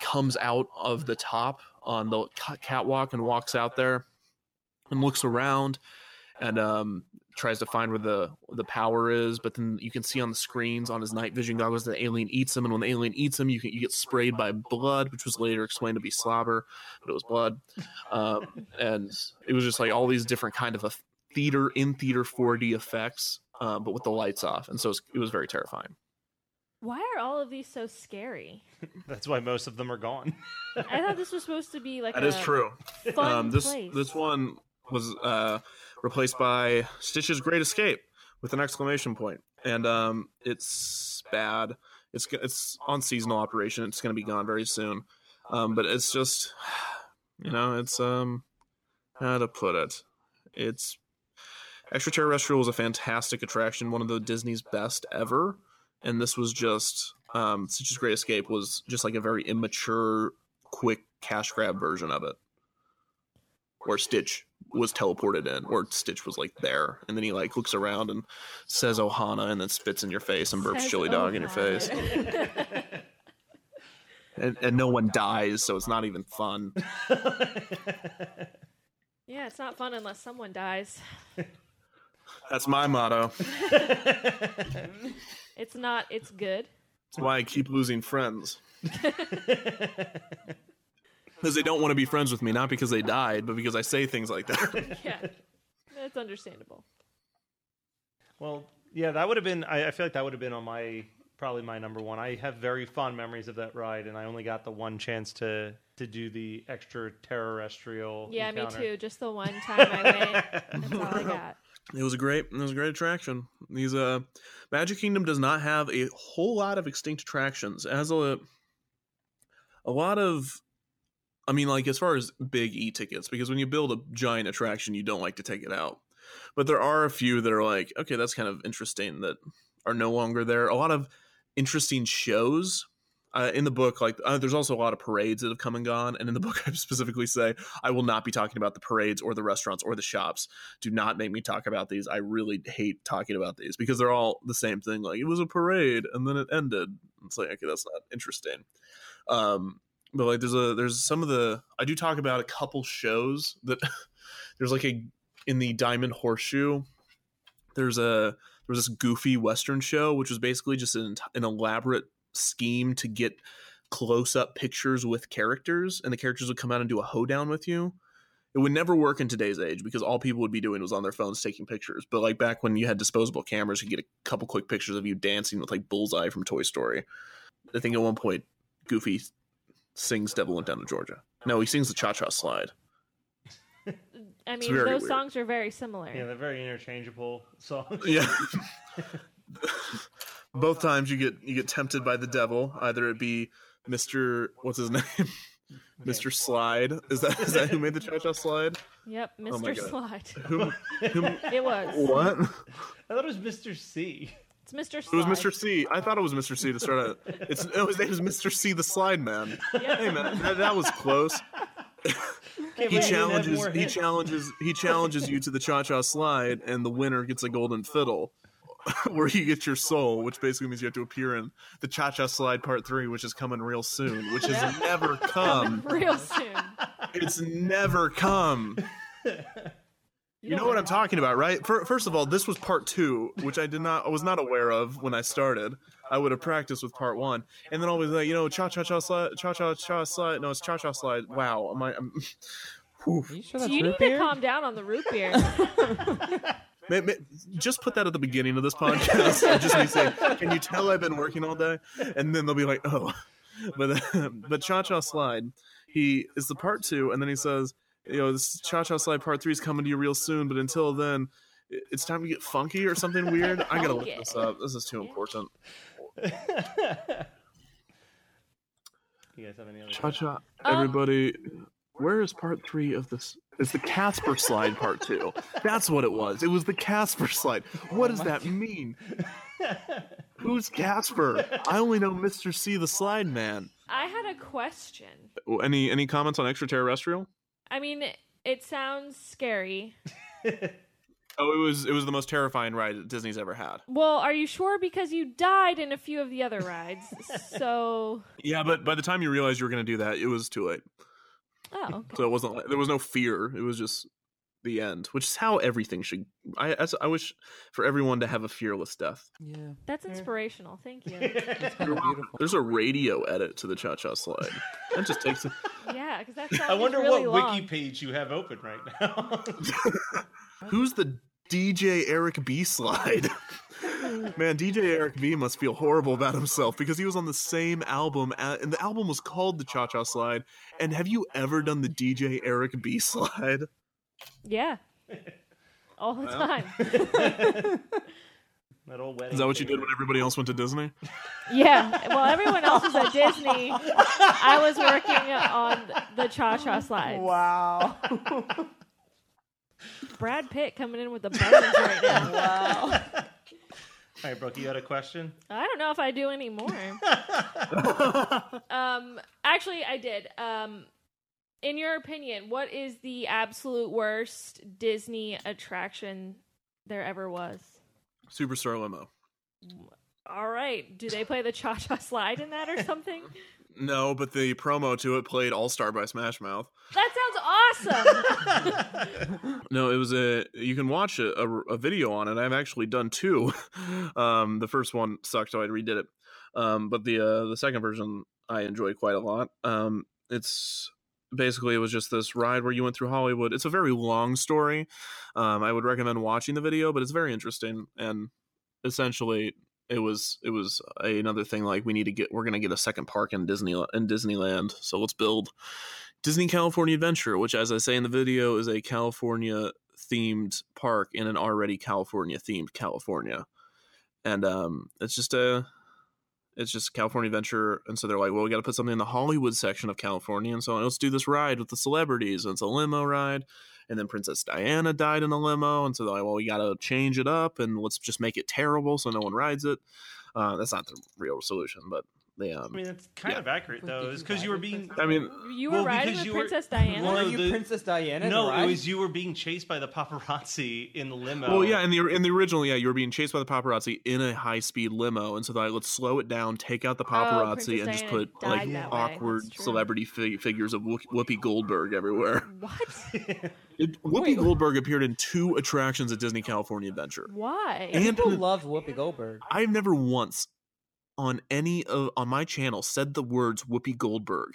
comes out of the top on the catwalk and walks out there and looks around and um, tries to find where the the power is. But then you can see on the screens on his night vision goggles the alien eats him, and when the alien eats him, you can you get sprayed by blood, which was later explained to be slobber, but it was blood. Um, *laughs* and it was just like all these different kind of a theater in theater 4D effects, uh, but with the lights off, and so it was, it was very terrifying. Why are all of these so scary? *laughs* That's why most of them are gone. I thought this was supposed to be like That a is true. fun Um, this place. this one was uh, replaced by Stitch's Great Escape with an exclamation point, and um, it's bad. It's it's on seasonal operation. It's going to be gone very soon. Um, but it's just, *sighs* you know, it's um, how to put it? It's extraterrestrial was a fantastic attraction, one of the Disney's best ever, and this was just um, Stitch's Great Escape was just like a very immature, quick cash grab version of it where Stitch was teleported in, or Stitch was like there, and then he like looks around and says Ohana, and then spits in your face and burps Says chili dog in your face. *laughs* and, and no one dies, so it's not even fun. *laughs* Yeah, it's not fun unless someone dies. That's my motto. *laughs* It's not. It's good. That's why I keep losing friends. Because they don't want to be friends with me, not because they died, but because I say things like that. *laughs* Yeah, that's understandable. Well, yeah, that would have been. I, I feel like that would have been on my probably my number one. I have very fond memories of that ride, and I only got the one chance to to do the extraterrestrial. Yeah, encounter. me too. Just the one time I went. *laughs* That's all I got. It was a great, it was a great attraction. These uh, Magic Kingdom does not have a whole lot of extinct attractions. It has a a lot of, I mean, like as far as big e tickets, because when you build a giant attraction, you don't like to take it out. But there are a few that are like, okay, that's kind of interesting that are no longer there. A lot of interesting shows uh, in the book like uh, there's also a lot of parades that have come and gone. And in the *laughs* book i specifically say i will not be talking about the parades or the restaurants or the shops. Do not make me talk about these. I really hate talking about these because they're all the same thing like it was a parade and then it ended. It's like okay that's not interesting. Um but like there's a there's some of the i do talk about a couple shows that *laughs* there's like a in the diamond horseshoe there's a there was this goofy western show which was basically just an, an elaborate scheme to get close up pictures with characters and the characters would come out and do a hoedown with you. It would never work in today's age because all people would be doing was on their phones taking pictures but like back when you had disposable cameras you get a couple quick pictures of you dancing with like bullseye from toy story. I think at one point goofy sings devil went down to georgia no he sings the cha-cha slide I mean, those weird. songs are very similar. Yeah, they're very interchangeable songs. Yeah. *laughs* Both times you get you get tempted by the devil. Either it be Mister what's his name, *laughs* Mister Slide. Is that is that who made the cha cha slide? Yep, Oh Mr. God. Slide. Who? who *laughs* It was. what? I thought it was Mr. C. It's Mr. It was Mr. C. I thought it was Mr. C to start out. It's no, his name is Mr. C the Slide Man. Hey man, that, that was close. *laughs* He believe we didn't have challenges he challenges he challenges you to the cha cha slide and the winner gets a golden fiddle. *laughs* Where you get your soul, which basically means you have to appear in the Cha Cha Slide Part Three, which is coming real soon, which has never come. *laughs* Real soon. It's never come. You know what I'm talking about, right? Fir- First of all, this was part two, which I did not, I was not aware of when I started. I would have practiced with part one, and then always like, you know, cha cha cha slide, cha cha cha slide. No, it's cha cha slide. Wow, am I? I'm, *laughs* Are you sure So that's you need beer? to calm down on the root beer. *laughs* Ma- ma- just put that at the beginning of this podcast. just me saying, "Can you tell I've been working all day?" And then they'll be like, "Oh," *laughs* but but Cha Cha Slide, he is the part two, and then he says, "You know, this Cha Cha Slide part three is coming to you real soon, but until then." It's time to get funky or something weird. I gotta *laughs* look Funky. this up. This is too important. *laughs* You guys have any other? Cha Cha, Um, everybody. Where is part three of this? It's the Casper slide part two. *laughs* That's what it was. It was the Casper slide. What does that mean? Who's Casper? I only know Mr. C, the slide man. I had a question. Any any comments on extraterrestrial? I mean, it sounds scary. *laughs* Oh, it was it was the most terrifying ride Disney's ever had. Well, are you sure? Because you died in a few of the other rides. *laughs* So, Yeah, but by the time you realized you were going to do that, it was too late. oh, okay. So it wasn't like there was no fear. It was just the end, which is how everything should. I I, I wish for everyone to have a fearless death. Yeah, That's inspirational. Thank you. it's kind of beautiful. There's a radio edit to the Cha Cha Slide. That just takes. A, Yeah, because that sounds *laughs* I wonder really what long. wiki page you have open right now. *laughs* who's the DJ Eric B slide? *laughs* Man, DJ Eric B must feel horrible about himself because he was on the same album, and the album was called the Cha Cha Slide. And have you ever done the DJ Eric B slide? Yeah. *laughs* All the time. *laughs* that old wedding. Is that what you did when everybody else went to Disney? Yeah. Well, *laughs* everyone else was at Disney. I was working on the Cha Cha slides. Wow. Brad Pitt coming in with the burns right now. wow. All right, Brooke, you had a question? I don't know if I do anymore. um, actually, I did. Um, in your opinion, what is the absolute worst Disney attraction there ever was? Superstar Limo. All right. Do they play the Cha Cha slide in that or something? *laughs* No, but the promo to it played All Star by Smash Mouth. That sounds awesome. *laughs* No, it was a. You can watch a, a, a video on it. I've actually done two. *laughs* Um, the first one sucked, so I redid it. Um, but the uh, the second version I enjoyed quite a lot. Um, it's basically it was just this ride where you went through Hollywood. It's a very long story. Um, I would recommend watching the video, but it's very interesting and essentially it was it was a, another thing like we need to get we're gonna get a second park in Disney in Disneyland, so let's build Disney California Adventure, which, as I say in the video, is a California themed park in an already California themed California, and um, it's just a it's just California Adventure, and so they're like, well, we got to put something in the Hollywood section of California, and so let's do this ride with the celebrities, and it's a limo ride, and then Princess Diana died in a limo, and so they're like, well, we got to change it up, and let's just make it terrible so no one rides it. Uh, that's not the real solution, but um, I mean, that's kind Yeah. of accurate though. Did It's because you were being. I mean, You were Well, riding because with you were- Princess Diana. Were you the- Princess Diana? No, the it was you were being chased by the paparazzi in the limo. Well, yeah, in the in the original, yeah, you were being chased by the paparazzi in a high speed limo, and so they're like, let's slow it down, take out the paparazzi, Oh, Princess and just put like awkward celebrity fi- figures of Whoop- Whoopi Goldberg everywhere. *laughs* What? *laughs* It, Whoopi Wait. Goldberg appeared in two attractions at Disney California Adventure. Why? And- People loved Whoopi Goldberg. I've never once on any of on my channel said the words Whoopi Goldberg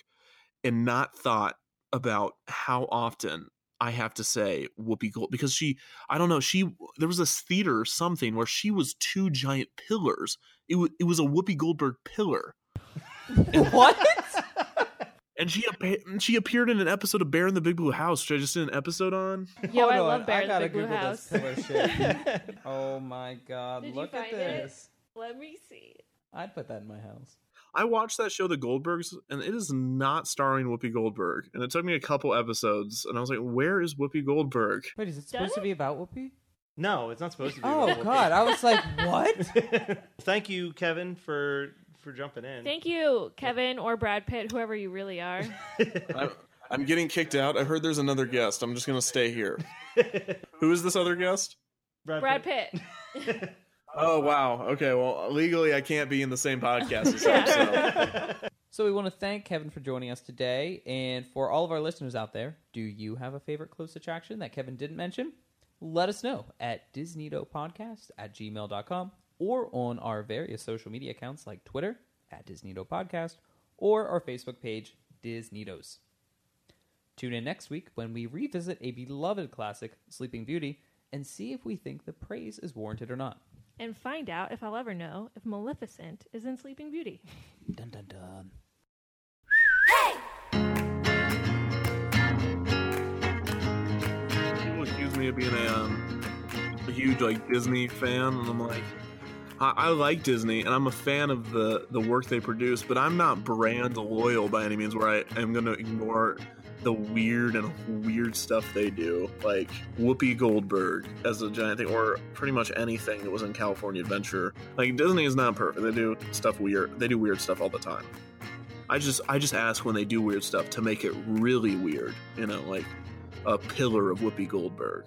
and not thought about how often I have to say Whoopi Gold because she I don't know she there was this theater or something where she was two giant pillars. It was it was a Whoopi Goldberg pillar. *laughs* what? And she she appeared in an episode of Bear in the Big Blue House, which I just did an episode on. Yo, I Hold love Bear I in the gotta Big Blue House. this pillar shit. *laughs* oh my god! Did you Look at find it? this. Let me see. I'd put that in my house. I watched that show, The Goldbergs, and it is not starring Whoopi Goldberg. And it took me a couple episodes, and I was like, "Where is Whoopi Goldberg?" Wait, is it supposed Does to it? be about Whoopi? no, it's not supposed to be. Oh about god! I was like, what? *laughs* Thank you, Kevin, for for jumping in. Thank you, Kevin or Brad Pitt, whoever you really are. *laughs* I'm, I'm getting kicked out. I heard there's another guest. I'm just gonna stay here. *laughs* Who is this other guest? Brad Pitt. Oh wow. Okay. Well, legally, I can't be in the same podcast as him. So. *laughs* So we want to thank Kevin for joining us today, and for all of our listeners out there, do you have a favorite close attraction that Kevin didn't mention? Let us know at disneatopodcast at gmail.com or on our various social media accounts like Twitter at disneatopodcast or our Facebook page, DisNeatos. Tune in next week when we revisit a beloved classic, Sleeping Beauty, and see if we think the praise is warranted or not. And find out if I'll ever know if Maleficent is in Sleeping Beauty. Dun dun dun. Hey! People accuse me of being a, um, a huge like Disney fan, and I'm like, I, I like Disney, and I'm a fan of the the work they produce, but I'm not brand loyal by any means. Where I am going to ignore the weird and weird stuff they do, like Whoopi Goldberg as a giant thing, or pretty much anything that was in California Adventure. Like Disney is not perfect; they do stuff weird. They do weird stuff all the time. I just I just ask when they do weird stuff to make it really weird, you know, like a pillar of Whoopi Goldberg.